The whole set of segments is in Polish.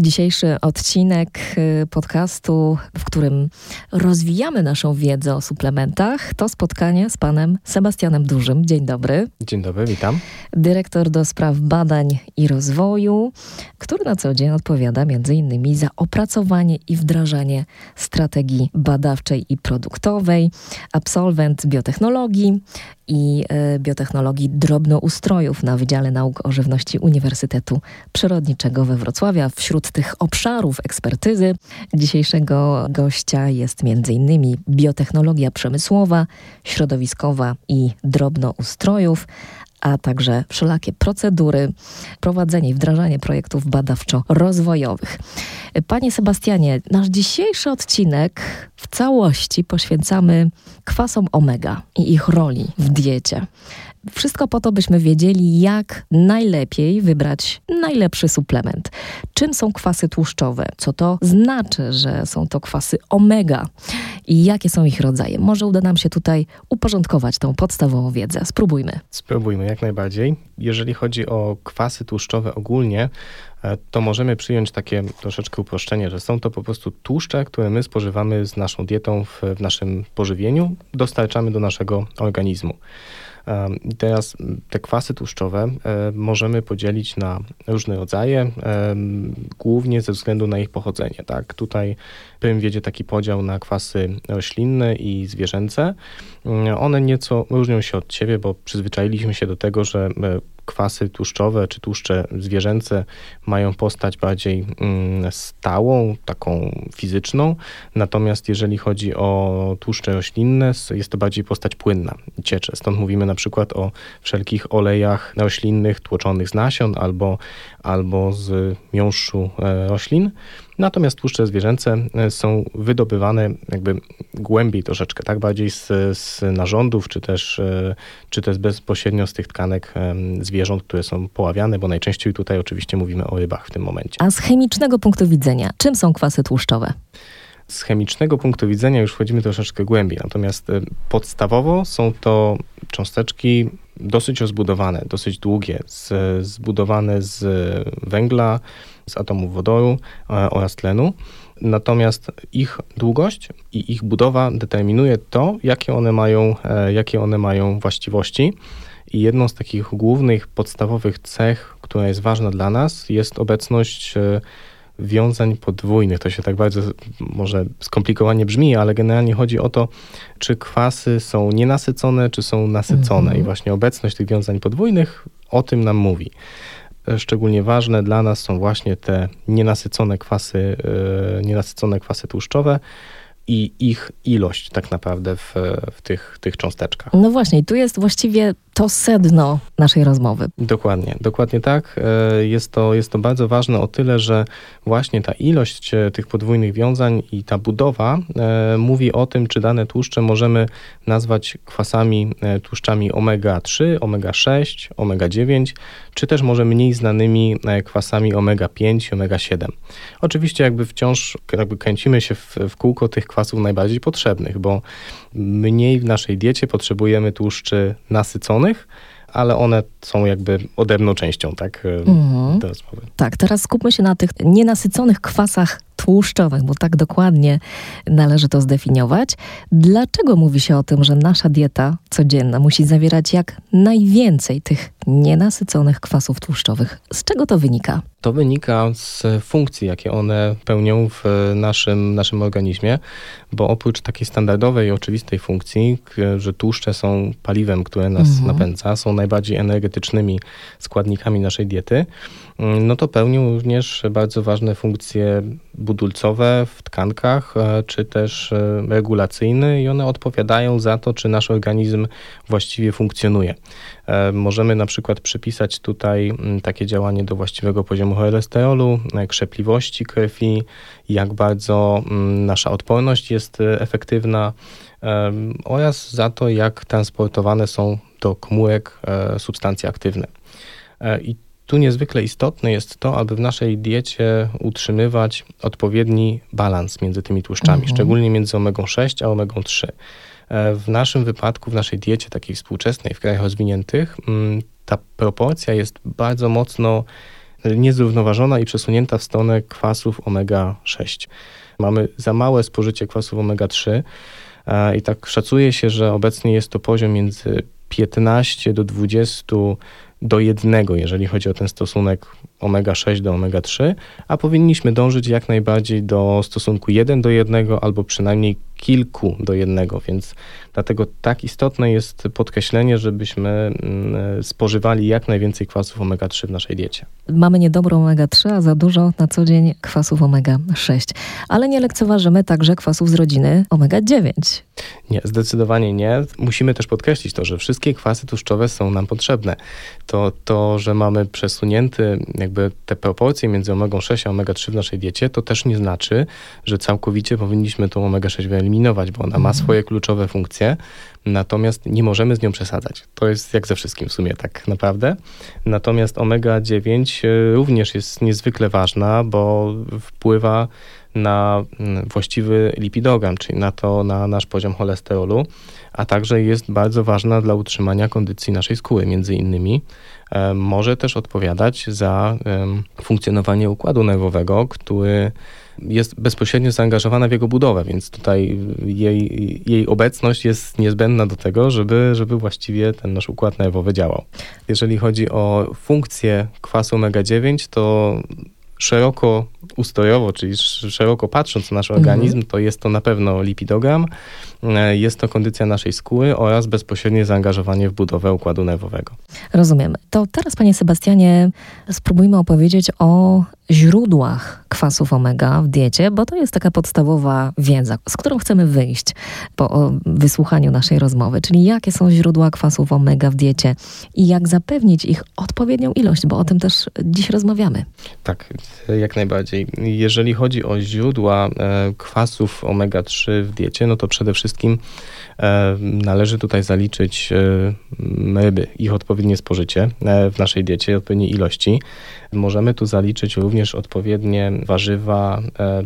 Dzisiejszy odcinek y, podcastu, w którym rozwijamy naszą wiedzę o suplementach, to spotkanie z panem Sebastianem Dużym. Dzień dobry. Dzień dobry, witam. Dyrektor do spraw badań i rozwoju, który na co dzień odpowiada między innymi za opracowanie i wdrażanie strategii badawczej i produktowej, absolwent biotechnologii i y, biotechnologii drobnoustrojów na Wydziale Nauk o Żywności Uniwersytetu Przyrodniczego we Wrocławiu. Wśród tych obszarów ekspertyzy dzisiejszego gościa jest m.in. biotechnologia przemysłowa, środowiskowa i drobnoustrojów, a także wszelakie procedury, prowadzenie i wdrażanie projektów badawczo-rozwojowych. Panie Sebastianie, nasz dzisiejszy odcinek w całości poświęcamy kwasom omega i ich roli w diecie. Wszystko po to, byśmy wiedzieli, jak najlepiej wybrać najlepszy suplement. Czym są kwasy tłuszczowe? Co to znaczy, że są to kwasy omega? I jakie są ich rodzaje? Może uda nam się tutaj uporządkować tą podstawową wiedzę. Spróbujmy. Spróbujmy, jak najbardziej. Jeżeli chodzi o kwasy tłuszczowe ogólnie, e, to możemy przyjąć takie troszeczkę uproszczenie, że są to po prostu tłuszcze, które my spożywamy z naszą dietą w, w naszym pożywieniu, dostarczamy do naszego organizmu. I teraz te kwasy tłuszczowe e, możemy podzielić na różne rodzaje, głównie ze względu na ich pochodzenie. Tak? Tutaj Prym wiedzie taki podział na kwasy roślinne i zwierzęce. Mm, one nieco różnią się od siebie, bo przyzwyczailiśmy się do tego, że e, kwasy tłuszczowe czy tłuszcze zwierzęce mają postać bardziej mm, stałą, taką fizyczną, natomiast jeżeli chodzi o tłuszcze roślinne, jest to bardziej postać płynna, ciecze. Stąd mówimy na przykład o wszelkich olejach roślinnych tłoczonych z nasion albo, albo z miąższu e, roślin. Natomiast tłuszcze zwierzęce e, są wydobywane jakby głębiej troszeczkę, tak bardziej z, z narządów, czy też, e, czy też bezpośrednio z tych tkanek zwierząt, które są poławiane, bo najczęściej tutaj oczywiście mówimy o rybach w tym momencie. A z chemicznego punktu widzenia, czym są kwasy tłuszczowe? Z chemicznego punktu widzenia już wchodzimy troszeczkę głębiej, natomiast e, podstawowo są to cząsteczki dosyć rozbudowane, dosyć długie, z, zbudowane z węgla, z atomów wodoru e, oraz tlenu. Natomiast ich długość i ich budowa determinuje to, jakie one mają, e, jakie one mają właściwości. I jedną z takich głównych, podstawowych cech, która jest ważna dla nas, jest obecność e, wiązań podwójnych. To się tak bardzo może skomplikowanie brzmi, ale generalnie chodzi o to, czy kwasy są nienasycone, czy są nasycone. Mhm. I właśnie obecność tych wiązań podwójnych o tym nam mówi szczególnie ważne dla nas są właśnie te nienasycone kwasy, e, nienasycone kwasy tłuszczowe i ich ilość tak naprawdę w, w tych, tych cząsteczkach. No właśnie, tu jest właściwie to sedno naszej rozmowy. Dokładnie, dokładnie tak. E, jest to, jest to bardzo ważne o tyle, że właśnie ta ilość e, tych podwójnych wiązań i ta budowa e, mówi o tym, czy dane tłuszcze możemy nazwać kwasami tłuszczami omega-3, omega-6, omega-9, czy też może mniej znanymi kwasami omega-5 i omega-7. Oczywiście jakby wciąż jakby kręcimy się w, w kółko tych kwasów najbardziej potrzebnych, bo mniej w naszej diecie potrzebujemy tłuszczy nasyconych, ale one są jakby odrębną częścią, tak, mhm. Tak, teraz skupmy się na tych nienasyconych kwasach tłuszczowych, bo tak dokładnie należy to zdefiniować. Dlaczego mówi się o tym, że nasza dieta codzienna musi zawierać jak najwięcej tych nienasyconych kwasów tłuszczowych? Z czego to wynika? To wynika z funkcji, jakie one pełnią w naszym, naszym organizmie, bo oprócz takiej standardowej, oczywistej funkcji, że tłuszcze są paliwem, które nas mhm. napędza, są najbardziej energetycznymi składnikami naszej diety, no to pełnią również bardzo ważne funkcje budulcowe w tkankach, e, czy też e, regulacyjne i one odpowiadają za to, czy nasz organizm właściwie funkcjonuje. E, możemy na przykład przypisać tutaj takie działanie do właściwego poziomu cholesterolu, krzepliwości krwi, jak bardzo nasza odporność jest efektywna oraz za to, jak transportowane są do komórek substancje aktywne. I tu niezwykle istotne jest to, aby w naszej diecie utrzymywać odpowiedni balans między tymi tłuszczami, mhm. szczególnie między omegą 6 a omegą 3. E, w naszym wypadku, w naszej diecie takiej współczesnej, w krajach rozwiniętych, mm, ta proporcja jest bardzo mocno niezrównoważona i przesunięta w stronę kwasów omega-6. Mamy za małe spożycie kwasów omega-3 i tak szacuje się, że obecnie jest to poziom między 15 do 20 do jednego, jeżeli chodzi o ten stosunek omega-6 do omega-3, a powinniśmy dążyć jak najbardziej do stosunku 1 do 1 albo przynajmniej kilku do jednego, więc dlatego tak istotne jest podkreślenie, żebyśmy mm, spożywali jak najwięcej kwasów omega-3 w naszej diecie. Mamy niedobrą omega-3, a za dużo na co dzień kwasów omega-6, ale nie lekceważymy także kwasów z rodziny omega-9. Nie, zdecydowanie nie. Musimy też podkreślić to, że wszystkie kwasy tłuszczowe są nam potrzebne. To, to że mamy przesunięty jakby te proporcje między omega-6 a omega-3 w naszej diecie, to też nie znaczy, że całkowicie powinniśmy tą omega-6 wyeliminować, bo ona ma mhm. swoje kluczowe funkcje, natomiast nie możemy z nią przesadzać. To jest jak ze wszystkim w sumie tak naprawdę. Natomiast omega-9 e, również jest niezwykle ważna, bo wpływa na mm, właściwy lipidogram, czyli na to, na nasz poziom cholesterolu, a także jest bardzo ważna dla utrzymania kondycji naszej skóry, między innymi. E, może też odpowiadać za funkcjonowanie układu nerwowego, który jest bezpośrednio zaangażowana w jego budowę, więc tutaj jej, jej obecność jest niezbędna do tego, żeby, żeby właściwie ten nasz układ nerwowy działał. Jeżeli chodzi o funkcję kwasu omega-9, to szeroko ustrojowo, czyli szeroko patrząc na nasz mhm. organizm, to jest to na pewno lipidogram, e, jest to kondycja naszej skóry oraz bezpośrednie zaangażowanie w budowę układu nerwowego. Rozumiem. To teraz, panie Sebastianie, spróbujmy opowiedzieć o źródłach kwasów omega w diecie, bo to jest taka podstawowa wiedza, z którą chcemy wyjść po wysłuchaniu naszej rozmowy, czyli jakie są źródła kwasów omega w diecie i jak zapewnić ich odpowiednią ilość, bo o tym też dziś rozmawiamy. Tak, jak najbardziej. Jeżeli chodzi o źródła e, kwasów omega-3 w diecie, no to przede wszystkim e, należy tutaj zaliczyć e, ryby, ich odpowiednie spożycie w naszej diecie, odpowiedniej ilości. Możemy tu zaliczyć również odpowiednie warzywa,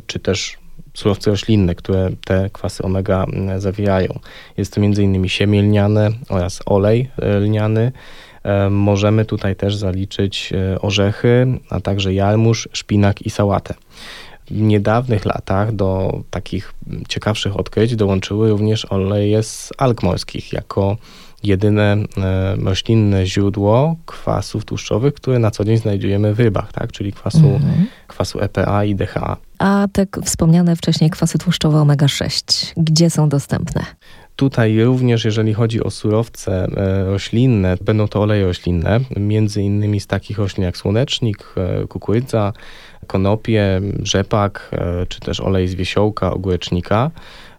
czy też surowce roślinne, które te kwasy omega zawierają. Jest to m.in. siemię lniane oraz olej lniany, możemy tutaj też zaliczyć e, orzechy, a także jarmuż, szpinak i sałatę. W niedawnych latach do takich ciekawszych odkryć dołączyły również oleje z alg morskich jako jedyne e, roślinne źródło kwasów tłuszczowych, które na co dzień znajdujemy w rybach, tak? czyli kwasu, mhm. kwasu EPA i DHA. A te wspomniane wcześniej kwasy tłuszczowe omega-6, gdzie są dostępne? Tutaj również, jeżeli chodzi o surowce e, roślinne, będą to oleje roślinne, między innymi z takich roślin jak słonecznik, e, kukurydza, konopie, rzepak, e, czy też olej z wiesiołka, ogórecznika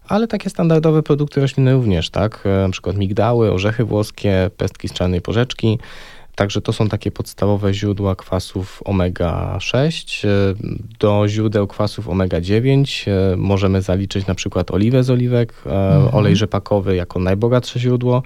ale takie standardowe produkty roślinne również, tak? Na przykład migdały, orzechy włoskie, pestki z czarnej porzeczki, Także to są takie podstawowe źródła kwasów omega-6. Do źródeł kwasów omega-9 e, możemy zaliczyć na przykład oliwę z oliwek, e, mhm. olej rzepakowy jako najbogatsze źródło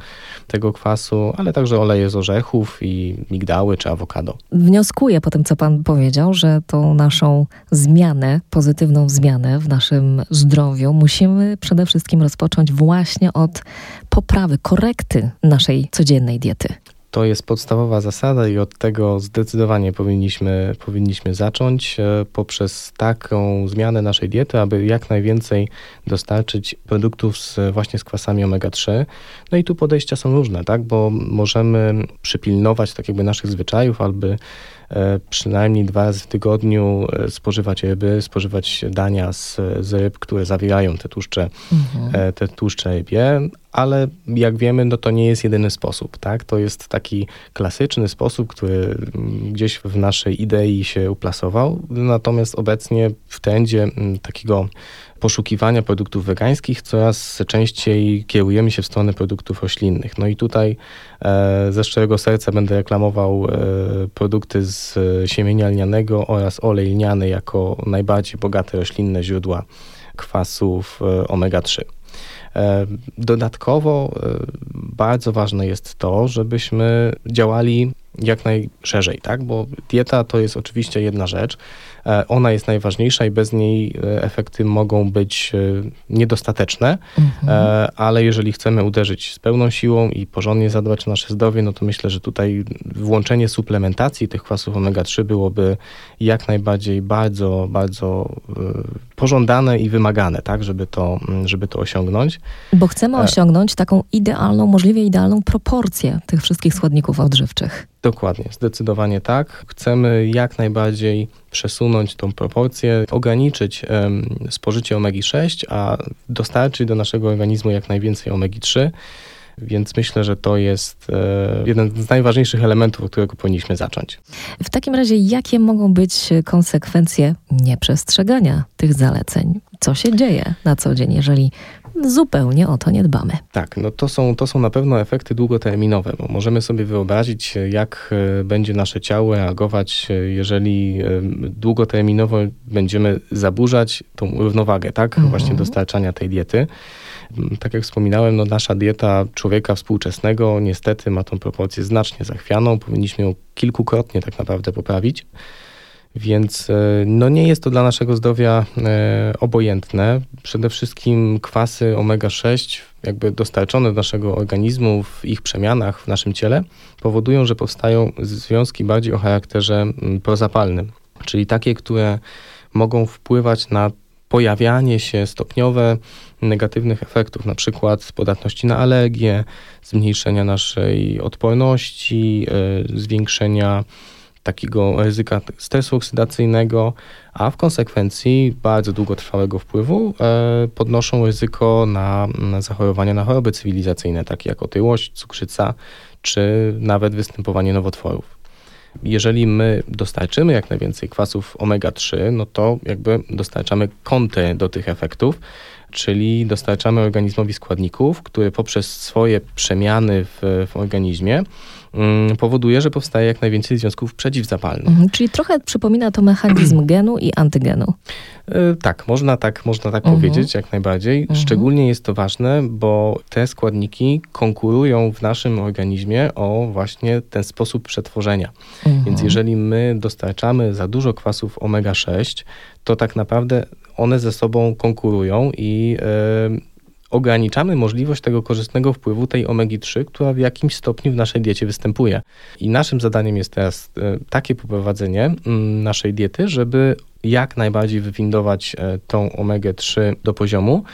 tego kwasu, ale także oleje z orzechów i migdały czy awokado. Wnioskuję po tym, co pan powiedział, że tą naszą zmianę, pozytywną zmianę w naszym zdrowiu musimy przede wszystkim rozpocząć właśnie od poprawy, korekty naszej codziennej diety. To jest podstawowa zasada i od tego zdecydowanie powinniśmy, powinniśmy zacząć e, poprzez taką zmianę naszej diety, aby jak najwięcej dostarczyć produktów z, właśnie z kwasami omega-3. No i tu podejścia są różne, tak? bo możemy przypilnować tak jakby naszych zwyczajów, E, przynajmniej dwa razy w tygodniu e, spożywać ryby, spożywać dania z, z ryb, które zawierają te tłuszcze, mhm. E, te tłuszcze rybie, ale jak wiemy, no to nie jest jedyny sposób, tak? To jest taki klasyczny sposób, który gdzieś w naszej idei się uplasował, natomiast obecnie w trendzie takiego poszukiwania produktów wegańskich coraz częściej kierujemy się w stronę produktów roślinnych. No i tutaj e, ze szczerego serca będę reklamował e, produkty z siemienia lnianego oraz olej lniany jako najbardziej bogate roślinne źródła kwasów e, omega-3. Dodatkowo bardzo ważne jest to, żebyśmy działali jak najszerzej, tak? Bo dieta to jest oczywiście jedna rzecz, e, ona jest najważniejsza i bez niej e, efekty mogą być e, niedostateczne, mhm. ale jeżeli chcemy uderzyć z pełną siłą i porządnie zadbać o nasze zdrowie, no to myślę, że tutaj włączenie suplementacji tych kwasów omega-3 byłoby jak najbardziej bardzo, bardzo pożądane i wymagane, tak, żeby to, żeby to osiągnąć. Bo chcemy osiągnąć taką idealną, możliwie idealną proporcję tych wszystkich składników odżywczych. Dokładnie, zdecydowanie tak. Chcemy jak najbardziej przesunąć tą proporcję, ograniczyć um, spożycie omegi-6, a dostarczyć do naszego organizmu jak najwięcej omegi-3. Więc myślę, że to jest e, jeden z najważniejszych elementów, od którego powinniśmy zacząć. W takim razie, jakie mogą być konsekwencje nieprzestrzegania tych zaleceń? Co się dzieje na co dzień, jeżeli zupełnie o to nie dbamy. Tak, no to są, to są na pewno efekty długoterminowe, bo możemy sobie wyobrazić, jak e, będzie nasze ciało reagować, e, jeżeli e, długoterminowo będziemy zaburzać tą równowagę, tak, mhm. właśnie dostarczania tej diety. Mm, tak jak wspominałem, no nasza dieta człowieka współczesnego niestety ma tą proporcję znacznie zachwianą. Powinniśmy ją kilkukrotnie tak naprawdę poprawić. Więc e, no nie jest to dla naszego zdrowia e, obojętne. Przede wszystkim kwasy omega-6, jakby dostarczone do naszego organizmu w ich przemianach w naszym ciele, powodują, że powstają związki bardziej o charakterze prozapalnym, czyli takie, które mogą wpływać na pojawianie się stopniowe negatywnych efektów, na przykład podatności na alergie, zmniejszenia naszej odporności, e, zwiększenia takiego ryzyka stresu oksydacyjnego, a w konsekwencji bardzo długotrwałego wpływu e, podnoszą ryzyko na, na zachorowania na choroby cywilizacyjne, takie jak otyłość, cukrzyca czy nawet występowanie nowotworów. Jeżeli my dostarczymy jak najwięcej kwasów omega-3, no to jakby dostarczamy kąty do tych efektów, czyli dostarczamy organizmowi składników, które poprzez swoje przemiany w, w organizmie powoduje, że powstaje jak najwięcej związków przeciwzapalnych. Mhm, czyli trochę przypomina to mechanizm genu i antygenu. E, tak, można tak, można tak mhm. powiedzieć, jak najbardziej. Mhm. Szczególnie jest to ważne, bo te składniki konkurują w naszym organizmie o właśnie ten sposób przetworzenia. Mhm. Więc jeżeli my dostarczamy za dużo kwasów omega-6, to tak naprawdę one ze sobą konkurują i yy, ograniczamy możliwość tego korzystnego wpływu tej omegi-3, która w jakimś stopniu w naszej diecie występuje. I naszym zadaniem jest teraz e, takie poprowadzenie mm, naszej diety, żeby jak najbardziej wywindować e, tą omegę-3 do poziomu,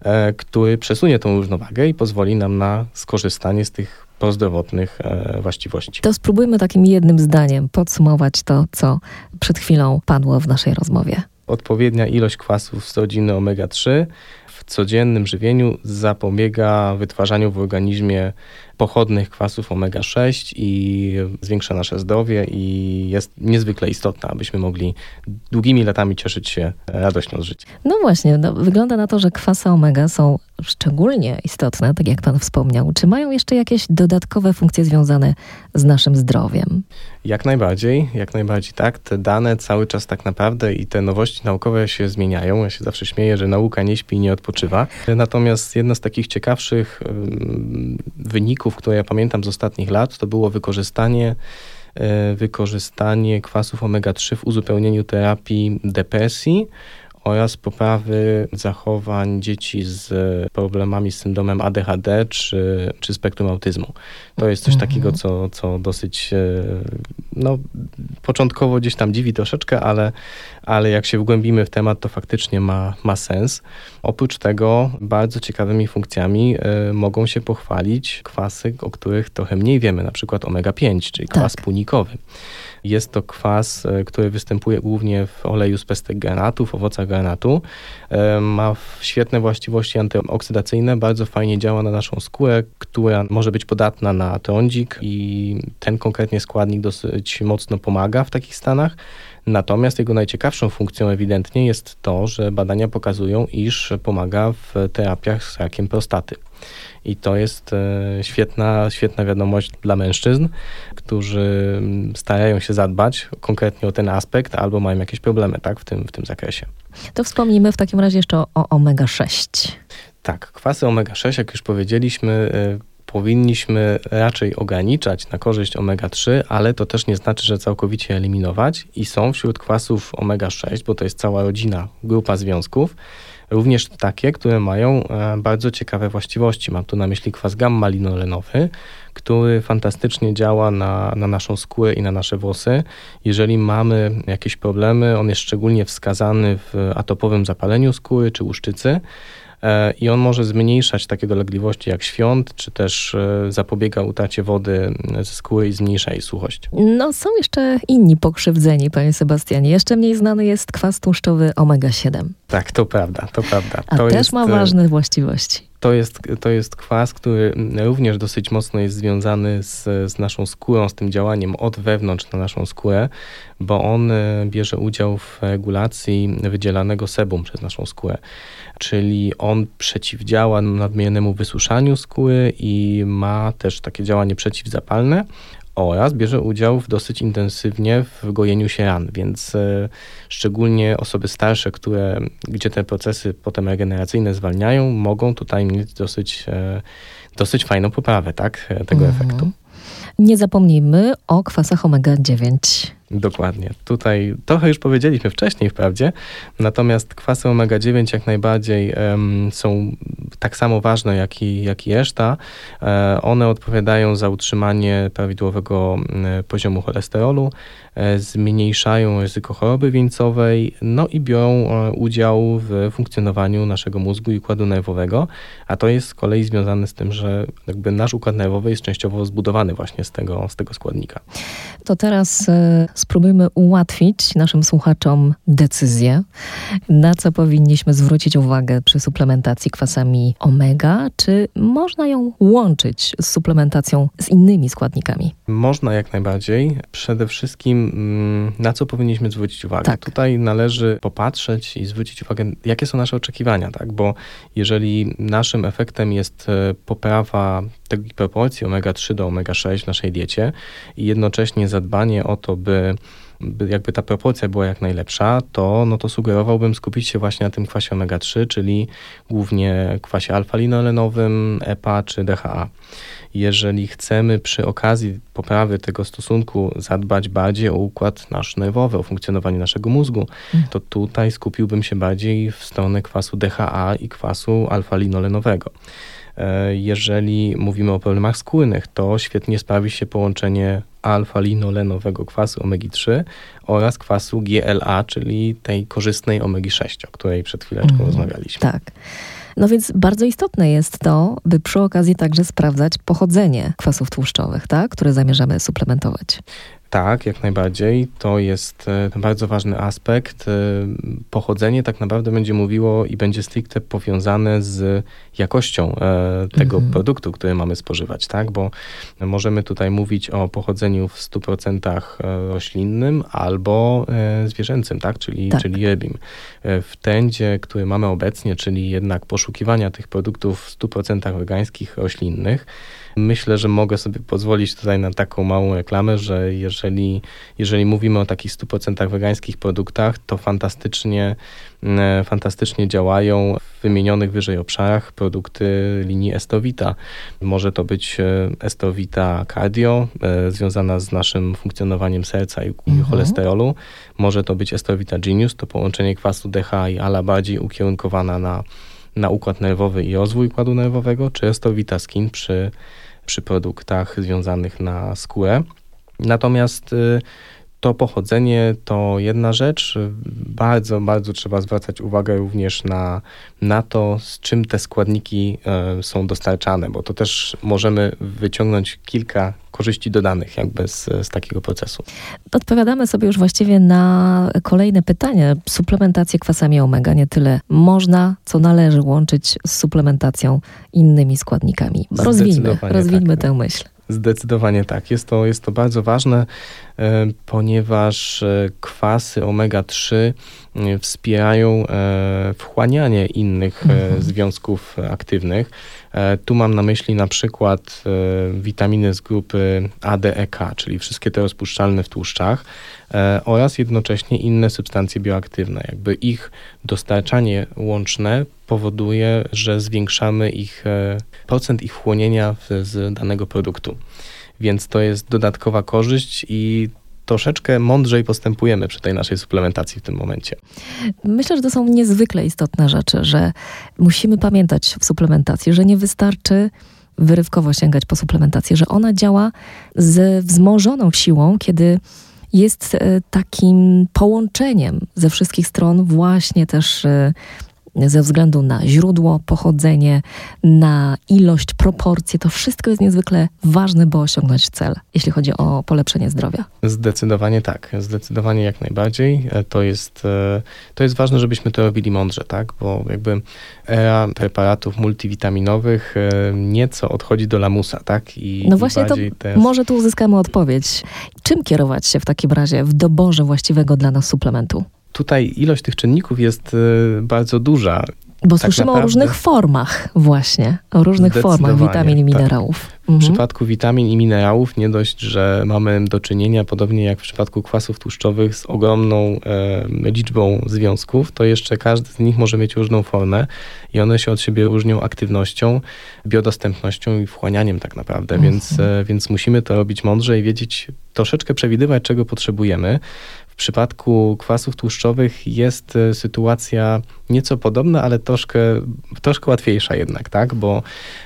e, który przesunie tą równowagę i pozwoli nam na skorzystanie z tych prozdrowotnych właściwości. To spróbujmy takim jednym zdaniem podsumować to, co przed chwilą padło w naszej rozmowie. Odpowiednia ilość kwasów z rodziny omega-3 codziennym żywieniu zapobiega wytwarzaniu w organizmie pochodnych kwasów omega-6 i zwiększa nasze zdrowie i jest niezwykle istotna, abyśmy mogli długimi latami cieszyć się radością z życia. No właśnie, no, wygląda na to, że kwasy omega są szczególnie istotne, tak jak Pan wspomniał. Czy mają jeszcze jakieś dodatkowe funkcje związane z naszym zdrowiem? Jak najbardziej, jak najbardziej tak. Te dane cały czas tak naprawdę i te nowości naukowe się zmieniają. Ja się zawsze śmieję, że nauka nie śpi i nie odpoczywa. Natomiast jedna z takich ciekawszych wyników, które ja pamiętam z ostatnich lat, to było wykorzystanie e, wykorzystanie kwasów omega-3 w uzupełnieniu terapii depresji oraz poprawy zachowań dzieci z problemami z syndromem ADHD czy, czy spektrum autyzmu. To jest coś mhm. takiego, co, co dosyć e, no, początkowo gdzieś tam dziwi troszeczkę, ale, ale jak się wgłębimy w temat, to faktycznie ma, ma sens. Oprócz tego bardzo ciekawymi funkcjami y, mogą się pochwalić kwasy, o których trochę mniej wiemy, na przykład omega-5, czyli kwas tak. punikowy. Jest to kwas, e, który występuje głównie w oleju z pestek granatu, w owocach granatu. E, ma świetne właściwości antyoksydacyjne, bardzo fajnie działa na naszą skórę, która może być podatna na trądzik i ten konkretnie składnik dosyć mocno pomaga w takich stanach. Natomiast jego najciekawszą funkcją ewidentnie jest to, że badania pokazują, iż pomaga w terapiach z rakiem prostaty. I to jest e, świetna, świetna wiadomość dla mężczyzn, którzy starają się zadbać konkretnie o ten aspekt albo mają jakieś problemy tak, w, tym, w tym zakresie. To wspomnijmy w takim razie jeszcze o omega-6. Tak, kwasy omega-6, jak już powiedzieliśmy, e, powinniśmy raczej ograniczać na korzyść omega-3, ale to też nie znaczy, że całkowicie eliminować. I są wśród kwasów omega-6, bo to jest cała rodzina, grupa związków, również takie, które mają e, bardzo ciekawe właściwości. Mam tu na myśli kwas gamma-linolenowy, który fantastycznie działa na, na naszą skórę i na nasze włosy. Jeżeli mamy jakieś problemy, on jest szczególnie wskazany w atopowym zapaleniu skóry czy łuszczycy. E, i on może zmniejszać takie dolegliwości jak świąt, czy też e, zapobiega utracie wody ze skóry i zmniejsza jej suchość. No są jeszcze inni pokrzywdzeni, panie Sebastianie. Jeszcze mniej znany jest kwas tłuszczowy omega-7. Tak, to prawda, to prawda. A to też jest, ma e, ważne właściwości. To jest, to jest kwas, który również dosyć mocno jest związany z, z naszą skórą, z tym działaniem od wewnątrz na naszą skórę, bo on bierze udział w regulacji wydzielanego sebum przez naszą skórę. Czyli on przeciwdziała nadmiernemu wysuszaniu skóry i ma też takie działanie przeciwzapalne oraz bierze udział w dosyć intensywnie w gojeniu się ran, więc e, szczególnie osoby starsze, które, gdzie te procesy potem regeneracyjne zwalniają, mogą tutaj mieć dosyć, e, dosyć fajną poprawę tak, tego mhm. efektu. Nie zapomnijmy o kwasach omega-9. Dokładnie. Tutaj trochę już powiedzieliśmy wcześniej wprawdzie, natomiast kwasy omega-9 jak najbardziej um, są tak samo ważne jak i, jak i reszta. E, one odpowiadają za utrzymanie prawidłowego e, poziomu cholesterolu, e, zmniejszają ryzyko choroby wieńcowej, no i biorą e, udział w funkcjonowaniu naszego mózgu i układu nerwowego, a to jest z kolei związane z tym, że jakby nasz układ nerwowy jest częściowo zbudowany właśnie z tego, z tego składnika. To teraz e, spróbujmy ułatwić naszym słuchaczom decyzję, na co powinniśmy zwrócić uwagę przy suplementacji kwasami omega, czy można ją łączyć z suplementacją z innymi składnikami? Można jak najbardziej. Przede wszystkim mm, na co powinniśmy zwrócić uwagę? Tak. Tutaj należy popatrzeć i zwrócić uwagę, jakie są nasze oczekiwania, tak? Bo jeżeli naszym efektem jest e, poprawa tej proporcji omega-3 do omega-6 w naszej diecie i jednocześnie zadbanie o to, by by jakby ta proporcja była jak najlepsza, to, no to sugerowałbym skupić się właśnie na tym kwasie omega-3, czyli głównie kwasie alfa-linolenowym, EPA czy DHA. Jeżeli chcemy przy okazji poprawy tego stosunku zadbać bardziej o układ nasz nerwowy, o funkcjonowanie naszego mózgu, mm. to tutaj skupiłbym się bardziej w stronę kwasu DHA i kwasu alfa-linolenowego. E, jeżeli mówimy o problemach skórnych, to świetnie sprawi się połączenie alfa-linolenowego kwasu omegi-3 oraz kwasu GLA, czyli tej korzystnej omegi-6, o której przed chwileczką mm, rozmawialiśmy. Tak. No więc bardzo istotne jest to, by przy okazji także sprawdzać pochodzenie kwasów tłuszczowych, tak, które zamierzamy suplementować. Tak, jak najbardziej. To jest e, bardzo ważny aspekt. E, pochodzenie tak naprawdę będzie mówiło i będzie stricte powiązane z jakością e, tego mhm. produktu, który mamy spożywać, tak? Bo możemy tutaj mówić o pochodzeniu w 100% roślinnym albo zwierzęcym, tak? Czyli, tak. czyli rybim. W trendzie, który mamy obecnie, czyli jednak poszukiwania tych produktów w 100% wegańskich, roślinnych, Myślę, że mogę sobie pozwolić tutaj na taką małą reklamę, że jeżeli, jeżeli mówimy o takich 100% wegańskich produktach, to fantastycznie, mm, fantastycznie działają w wymienionych wyżej obszarach produkty linii Estowita. Może to być e, Estowita Cardio, e, związana z naszym funkcjonowaniem serca i mhm. cholesterolu. Może to być Estowita Genius, to połączenie kwasu DHA i ALA bardziej ukierunkowana na na układ nerwowy i rozwój układu nerwowego, czy Estowita Skin przy przy produktach związanych na skórę. Natomiast y, to pochodzenie to jedna rzecz. Bardzo, bardzo trzeba zwracać uwagę również na, na to, z czym te składniki y, są dostarczane, bo to też możemy wyciągnąć kilka korzyści dodanych jakby z, z takiego procesu. Odpowiadamy sobie już właściwie na kolejne pytanie. Suplementację kwasami omega nie tyle można, co należy łączyć z suplementacją innymi składnikami. Rozwijmy, rozwijmy tak. tę myśl. Zdecydowanie tak. Jest to, jest to bardzo ważne. Ponieważ kwasy omega-3 wspierają wchłanianie innych mhm. związków aktywnych. Tu mam na myśli na przykład witaminy z grupy ADEK, czyli wszystkie te rozpuszczalne w tłuszczach oraz jednocześnie inne substancje bioaktywne. Jakby ich dostarczanie łączne powoduje, że zwiększamy ich e, procent ich wchłonienia z danego produktu. Więc to jest dodatkowa korzyść i troszeczkę mądrzej postępujemy przy tej naszej suplementacji w tym momencie. Myślę, że to są niezwykle istotne rzeczy, że musimy pamiętać w suplementacji, że nie wystarczy wyrywkowo sięgać po suplementację, że ona działa z wzmożoną siłą, kiedy jest e, takim połączeniem ze wszystkich stron właśnie też e, ze względu na źródło, pochodzenie, na ilość, proporcje. To wszystko jest niezwykle ważne, by osiągnąć cel, jeśli chodzi o polepszenie zdrowia. Zdecydowanie tak, zdecydowanie jak najbardziej. E, to jest, e, to jest ważne, żebyśmy to robili mądrze, tak? Bo jakby era preparatów multivitaminowych e, nieco odchodzi do lamusa, tak? I no właśnie to teraz... może tu uzyskamy odpowiedź. Czym kierować się w takim razie w doborze właściwego dla nas suplementu? Tutaj ilość tych czynników jest y, bardzo duża. Bo tak słyszymy naprawdę... o różnych formach właśnie, o różnych formach witamin i tak. minerałów. Tak. W mhm. przypadku witamin i minerałów nie dość, że mamy do czynienia, podobnie jak w przypadku kwasów tłuszczowych, z ogromną e, liczbą związków, to jeszcze każdy z nich może mieć różną formę i one się od siebie różnią aktywnością, biodostępnością i wchłanianiem tak naprawdę, mhm. więc, e, więc musimy to robić mądrze i wiedzieć, troszeczkę przewidywać, czego potrzebujemy. W przypadku kwasów tłuszczowych jest e, sytuacja nieco podobna, ale troszkę, troszkę łatwiejsza jednak, tak? Bo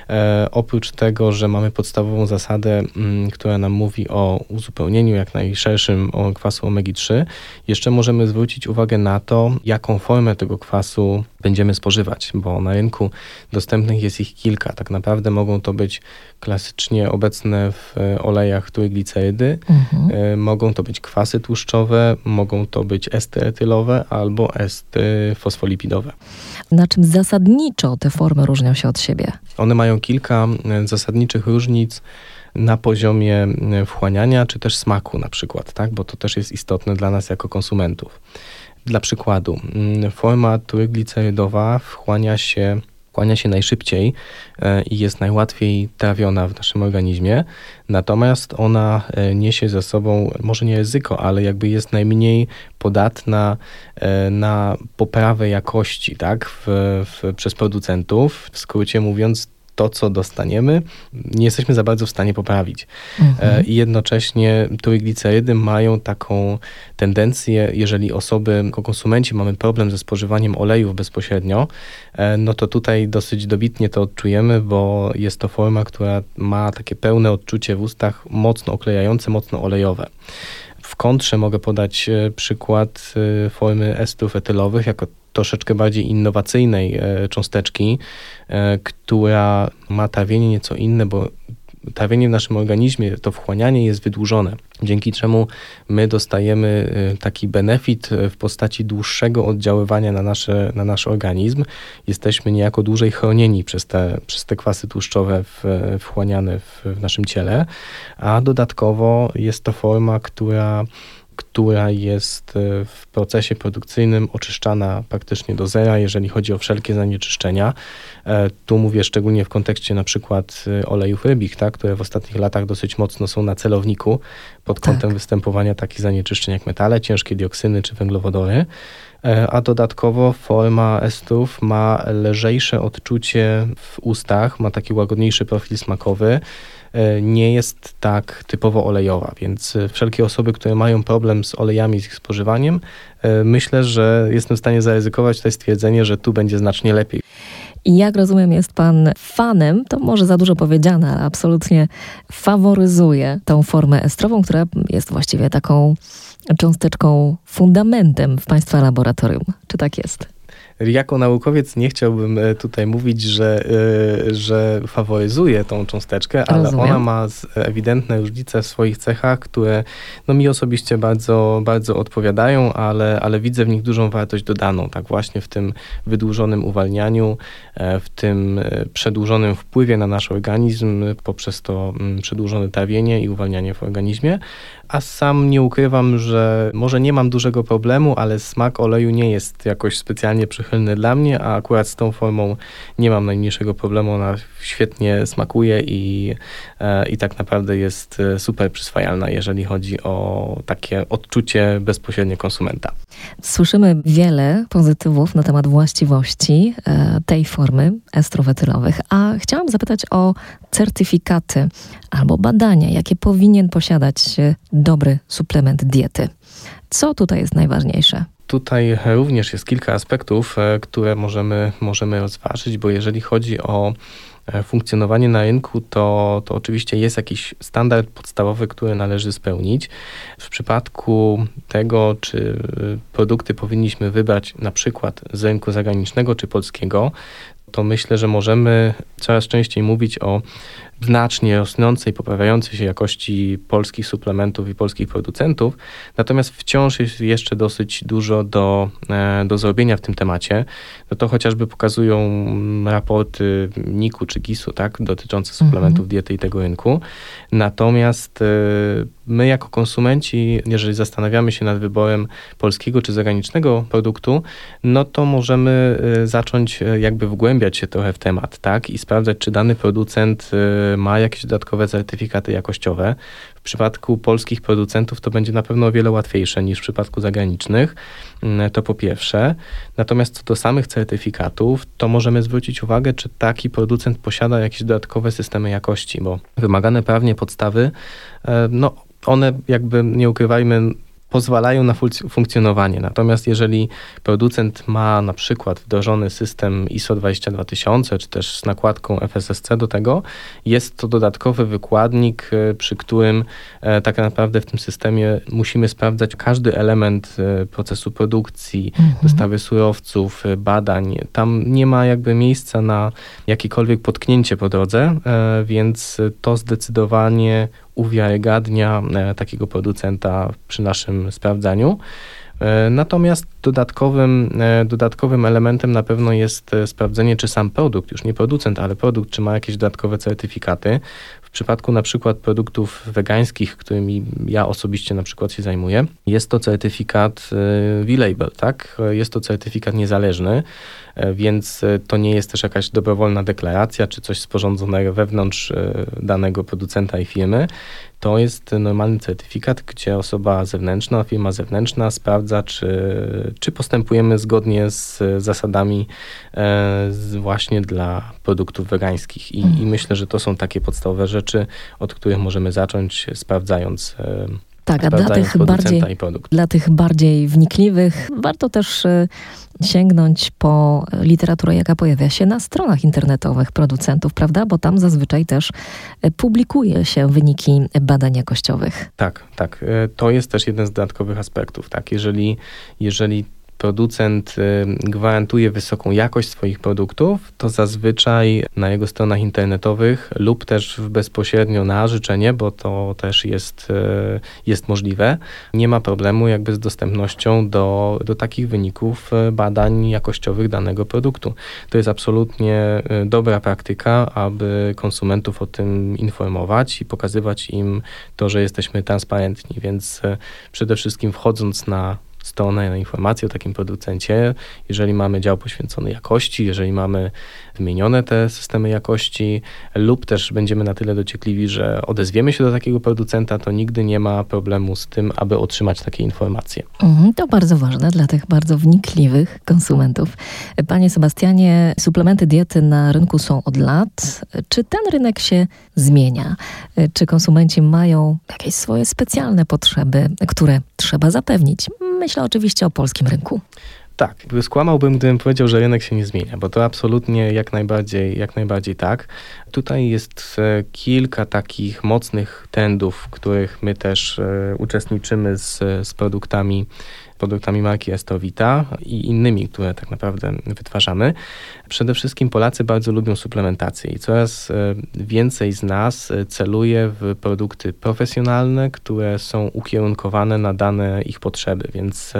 e, oprócz tego, że mamy podstawową zasadę, m, mm, która nam mówi o uzupełnieniu jak najszerszym o kwasu omegi-3, jeszcze możemy zwrócić uwagę na to, jaką formę tego kwasu będziemy spożywać, bo na rynku dostępnych jest ich kilka. Tak naprawdę mogą to być klasycznie obecne w e, olejach trójglicerydy, mhm. E, mogą to być kwasy tłuszczowe, mogą to być esty etylowe albo esty Na czym zasadniczo te formy różnią się od siebie? One mają kilka e, zasadniczych różnic na poziomie wchłaniania czy też smaku na przykład, tak? bo to też jest istotne dla nas jako konsumentów. Dla przykładu, forma trójglicerydowa wchłania się wchłania się najszybciej e, i jest najłatwiej trawiona w naszym organizmie, natomiast ona e, niesie ze sobą, może nie ryzyko, ale jakby jest najmniej podatna e, na poprawę jakości tak, w, w, przez producentów. W skrócie mówiąc, to, co dostaniemy, nie jesteśmy za bardzo w stanie poprawić. Mhm. E, I jednocześnie trójglicerydy mają taką tendencję, jeżeli osoby, jako konsumenci mamy problem ze spożywaniem olejów bezpośrednio, e, no to tutaj dosyć dobitnie to odczujemy, bo jest to forma, która ma takie pełne odczucie w ustach, mocno oklejające, mocno olejowe. W kontrze mogę podać e, przykład formy estrów etylowych jako troszeczkę bardziej innowacyjnej e, cząsteczki, e, która ma trawienie nieco inne, bo trawienie w naszym organizmie, to wchłanianie jest wydłużone, dzięki czemu my dostajemy e, taki benefit w postaci dłuższego oddziaływania na, nasze, na nasz organizm. Jesteśmy niejako dłużej chronieni przez te, przez te kwasy tłuszczowe w, wchłaniane w, w naszym ciele, a dodatkowo jest to forma, która która jest e, w procesie produkcyjnym oczyszczana praktycznie do zera, jeżeli chodzi o wszelkie zanieczyszczenia. E, tu mówię szczególnie w kontekście na przykład e, olejów rybich, tak, które w ostatnich latach dosyć mocno są na celowniku pod tak. kątem występowania takich zanieczyszczeń jak metale, ciężkie dioksyny czy węglowodory a dodatkowo forma estrów ma lżejsze odczucie w ustach, ma taki łagodniejszy profil smakowy. E, nie jest tak typowo olejowa, więc e, wszelkie osoby, które mają problem z olejami, z ich spożywaniem, e, myślę, że jestem w stanie zaryzykować to stwierdzenie, że tu będzie znacznie lepiej. I jak rozumiem, jest pan fanem, to może za dużo powiedziane, ale absolutnie faworyzuje tą formę estrową, która jest właściwie taką cząsteczką, fundamentem w państwa laboratorium. Czy tak jest? Jako naukowiec nie chciałbym e, tutaj mówić, że, e, że faworyzuje tą cząsteczkę, ale Rozumiem. ona ma ewidentne różnice w swoich cechach, które no, mi osobiście bardzo, bardzo odpowiadają, ale, ale widzę w nich dużą wartość dodaną, tak właśnie w tym wydłużonym uwalnianiu, e, w tym przedłużonym wpływie na nasz organizm poprzez to mm, przedłużone trawienie i uwalnianie w organizmie, a sam nie ukrywam, że może nie mam dużego problemu, ale smak oleju nie jest jakoś specjalnie przychylny dla mnie, a akurat z tą formą nie mam najmniejszego problemu. Ona świetnie smakuje i, e, i tak naprawdę jest e, super przyswajalna, jeżeli chodzi o takie odczucie bezpośrednie konsumenta. Słyszymy wiele pozytywów na temat właściwości e, tej formy estrowetylowych, a chciałam zapytać o certyfikaty albo badania, jakie powinien posiadać dobry suplement diety. Co tutaj jest najważniejsze? Tutaj również jest kilka aspektów, e, które możemy, możemy rozważyć, bo jeżeli chodzi o e, funkcjonowanie na rynku, to, to oczywiście jest jakiś standard podstawowy, który należy spełnić. W przypadku tego, czy produkty powinniśmy wybrać na przykład z rynku zagranicznego czy polskiego, to myślę, że możemy coraz częściej mówić o znacznie rosnącej, poprawiającej się jakości polskich suplementów i polskich producentów, natomiast wciąż jest jeszcze dosyć dużo do, e, do zrobienia w tym temacie. No to chociażby pokazują raporty NIK-u czy GIS-u, tak, dotyczące suplementów mhm. diety i tego rynku. Natomiast e, my jako konsumenci, jeżeli zastanawiamy się nad wyborem polskiego czy zagranicznego produktu, no to możemy e, zacząć jakby wgłębiać się trochę w temat, tak, i sprawdzać, czy dany producent ma jakieś dodatkowe certyfikaty jakościowe. W przypadku polskich producentów to będzie na pewno o wiele łatwiejsze niż w przypadku zagranicznych. Mm, to po pierwsze. Natomiast co do samych certyfikatów, to możemy zwrócić uwagę, czy taki producent posiada jakieś dodatkowe systemy jakości, bo wymagane prawnie podstawy, no one jakby nie ukrywajmy, pozwalają na funkcjonowanie. Natomiast jeżeli producent ma na przykład wdrożony system ISO 22000, czy też z nakładką FSSC do tego, jest to dodatkowy wykładnik, e, przy którym e, tak naprawdę w tym systemie musimy sprawdzać każdy element e, procesu produkcji, mhm. dostawy surowców, badań. Tam nie ma jakby miejsca na jakiekolwiek potknięcie po drodze, więc to zdecydowanie uwiarygadnia e, takiego producenta przy naszym sprawdzaniu. E, natomiast dodatkowym, e, dodatkowym elementem na pewno jest sprawdzenie, czy sam produkt, już nie producent, ale produkt, czy ma jakieś dodatkowe certyfikaty. W przypadku na przykład produktów wegańskich, którymi ja osobiście na przykład się zajmuję, jest to certyfikat V-Label, tak? Jest to certyfikat niezależny, więc to nie jest też jakaś dobrowolna deklaracja, czy coś sporządzonego wewnątrz danego producenta i firmy, to jest normalny certyfikat, gdzie osoba zewnętrzna, firma zewnętrzna sprawdza, czy, czy postępujemy zgodnie z zasadami e, właśnie dla produktów wegańskich. I, mhm. I, myślę, że to są takie podstawowe rzeczy, od których możemy zacząć, sprawdzając. Tak, a dla tych, bardziej, dla tych bardziej wnikliwych warto też e, sięgnąć po literaturę, jaka pojawia się na stronach internetowych producentów, prawda? Bo tam zazwyczaj też e, publikuje się wyniki badań jakościowych. Tak, tak. E, to jest też jeden z dodatkowych aspektów. Tak? Jeżeli, jeżeli producent y, gwarantuje wysoką jakość swoich produktów, to zazwyczaj na jego stronach internetowych lub też bezpośrednio na życzenie, bo to też jest, y, jest możliwe, nie ma problemu jakby z dostępnością do, do takich wyników y, badań jakościowych danego produktu. To jest absolutnie dobra praktyka, aby konsumentów o tym informować i pokazywać im to, że jesteśmy transparentni, więc przede wszystkim wchodząc na stronę na informacje o takim producencie. Jeżeli mamy dział poświęcony jakości, jeżeli mamy wymienione te systemy jakości, lub też będziemy na tyle dociekliwi, że odezwiemy się do takiego producenta, to nigdy nie ma problemu z tym, aby otrzymać takie informacje. Mhm, to bardzo ważne dla tych bardzo wnikliwych konsumentów. Panie Sebastianie, suplementy diety na rynku są od lat. Czy ten rynek się zmienia? Czy konsumenci mają jakieś swoje specjalne potrzeby, które trzeba zapewnić? Myślę oczywiście o polskim rynku. Tak, skłamałbym, gdybym powiedział, że rynek się nie zmienia, bo to absolutnie jak najbardziej, jak najbardziej tak. Tutaj jest e, kilka takich mocnych trendów, w których my też e, uczestniczymy z, z produktami produktami marki Estowita i innymi, które tak naprawdę wytwarzamy. Przede wszystkim Polacy bardzo lubią suplementację i coraz e, więcej z nas celuje w produkty profesjonalne, które są ukierunkowane na dane ich potrzeby, więc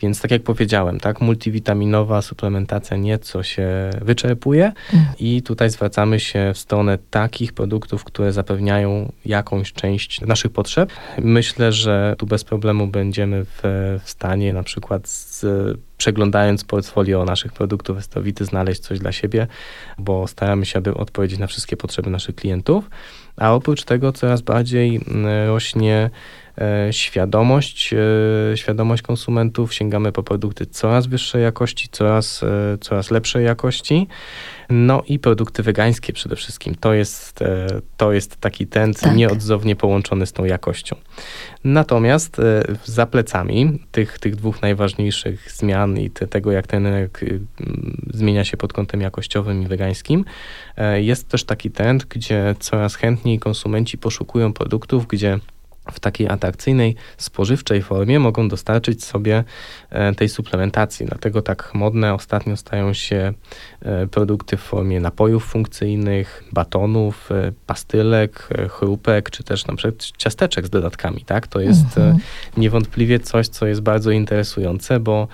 Więc tak jak powiedziałem, tak, multivitaminowa suplementacja nieco się wyczerpuje mm. i tutaj zwracamy się w stronę takich produktów, które zapewniają jakąś część naszych potrzeb. Myślę, że tu bez problemu będziemy w, w stanie na przykład z, przeglądając portfolio naszych produktów Estowity znaleźć coś dla siebie, bo staramy się, aby odpowiedzieć na wszystkie potrzeby naszych klientów. A oprócz tego coraz bardziej mm, rośnie świadomość, e, świadomość konsumentów, sięgamy po produkty coraz wyższej jakości, coraz, e, coraz lepszej jakości. No i produkty wegańskie przede wszystkim. To jest, to jest taki trend tak. nieodzownie połączony z tą jakością. Natomiast za plecami tych, tych dwóch najważniejszych zmian i te, tego, jak ten rynek zmienia się pod kątem jakościowym i wegańskim, jest też taki trend, gdzie coraz chętniej konsumenci poszukują produktów, gdzie w takiej atrakcyjnej, spożywczej formie mogą dostarczyć sobie e, tej suplementacji. Dlatego tak modne ostatnio stają się e, produkty w formie napojów funkcyjnych, batonów, e, pastylek, chrupek, czy też na przykład ciasteczek z dodatkami. Tak? To jest mhm. niewątpliwie coś, co jest bardzo interesujące, bo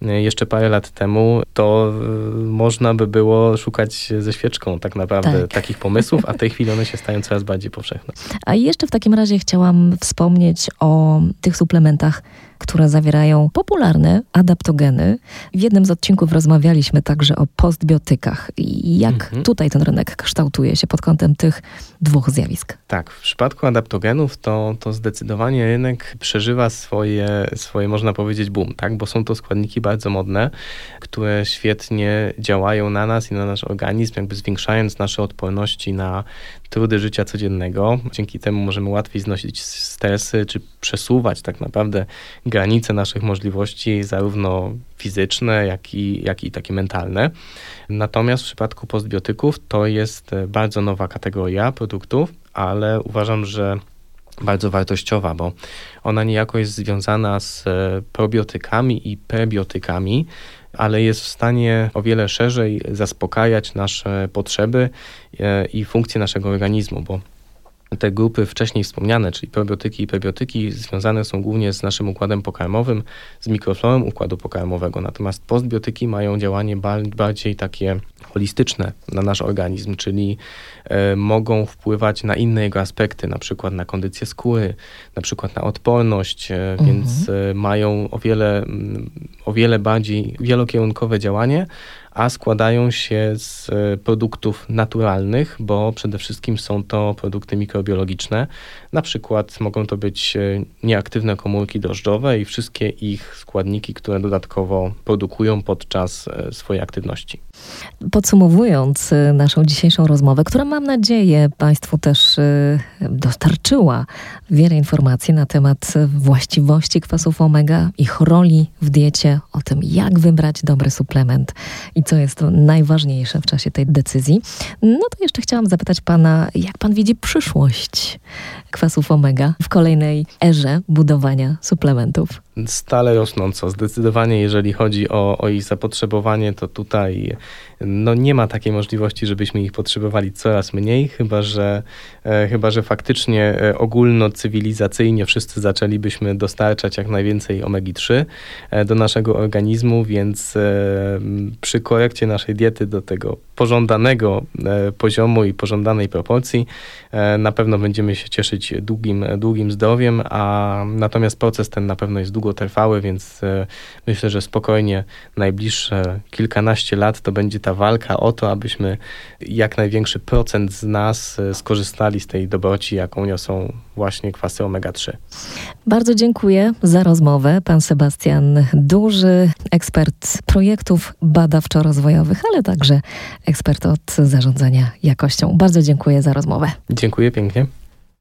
jeszcze parę lat temu, to y, można by było szukać ze świeczką tak naprawdę tak. takich pomysłów, a w tej chwili one się stają coraz bardziej powszechne. A jeszcze w takim razie chciałam wspomnieć o tych suplementach które zawierają popularne adaptogeny. W jednym z odcinków rozmawialiśmy także o postbiotykach i jak mhm. tutaj ten rynek kształtuje się pod kątem tych dwóch zjawisk. Tak, w przypadku adaptogenów to, to zdecydowanie rynek przeżywa swoje, swoje, można powiedzieć, boom, tak? bo są to składniki bardzo modne, które świetnie działają na nas i na nasz organizm, jakby zwiększając nasze odporności na trudy życia codziennego. Dzięki temu możemy łatwiej znosić stresy, czy przesuwać tak naprawdę granice naszych możliwości, zarówno fizyczne, jak i, jak i takie mentalne. Natomiast w przypadku postbiotyków to jest bardzo nowa kategoria produktów, ale uważam, że bardzo wartościowa, bo ona niejako jest związana z probiotykami i prebiotykami, ale jest w stanie o wiele szerzej zaspokajać nasze potrzeby e, i funkcje naszego organizmu, bo te grupy wcześniej wspomniane, czyli probiotyki i prebiotyki, związane są głównie z naszym układem pokarmowym, z mikroflorą układu pokarmowego. Natomiast postbiotyki mają działanie bardziej takie holistyczne na nasz organizm, czyli e, mogą wpływać na inne jego aspekty, na przykład na kondycję skóry, na przykład na odporność, e, mhm. więc e, mają o wiele, mm, o wiele bardziej wielokierunkowe działanie, a składają się z e, produktów naturalnych, bo przede wszystkim są to produkty mikrobiologiczne. Na przykład mogą to być e, nieaktywne komórki drożdżowe i wszystkie ich składniki, które dodatkowo produkują podczas e, swojej aktywności. Podsumowując naszą dzisiejszą rozmowę, która mam nadzieję Państwu też dostarczyła wiele informacji na temat właściwości kwasów omega, ich roli w diecie, o tym jak wybrać dobry suplement i co jest najważniejsze w czasie tej decyzji. No to jeszcze chciałam zapytać Pana, jak Pan widzi przyszłość kwasów omega w kolejnej erze budowania suplementów? Stale rosnąco. Zdecydowanie, jeżeli chodzi o, o ich zapotrzebowanie, to tutaj no, nie ma takiej możliwości, żebyśmy ich potrzebowali coraz mniej, chyba że, e, chyba, że faktycznie e, ogólnocywilizacyjnie wszyscy zaczęlibyśmy dostarczać jak najwięcej omegi-3 e, do naszego organizmu, więc e, przy korekcie naszej diety do tego pożądanego e, poziomu i pożądanej proporcji e, na pewno będziemy się cieszyć długim, długim zdrowiem, a natomiast proces ten na pewno jest długotrwały, więc e, myślę, że spokojnie najbliższe kilkanaście lat to będzie ta walka o to, abyśmy jak największy procent z nas skorzystali z tej dobroci, jaką niosą właśnie kwasy omega-3. Bardzo dziękuję za rozmowę. Pan Sebastian Duży, ekspert projektów badawczo-rozwojowych, ale także ekspert od zarządzania jakością. Bardzo dziękuję za rozmowę. Dziękuję pięknie.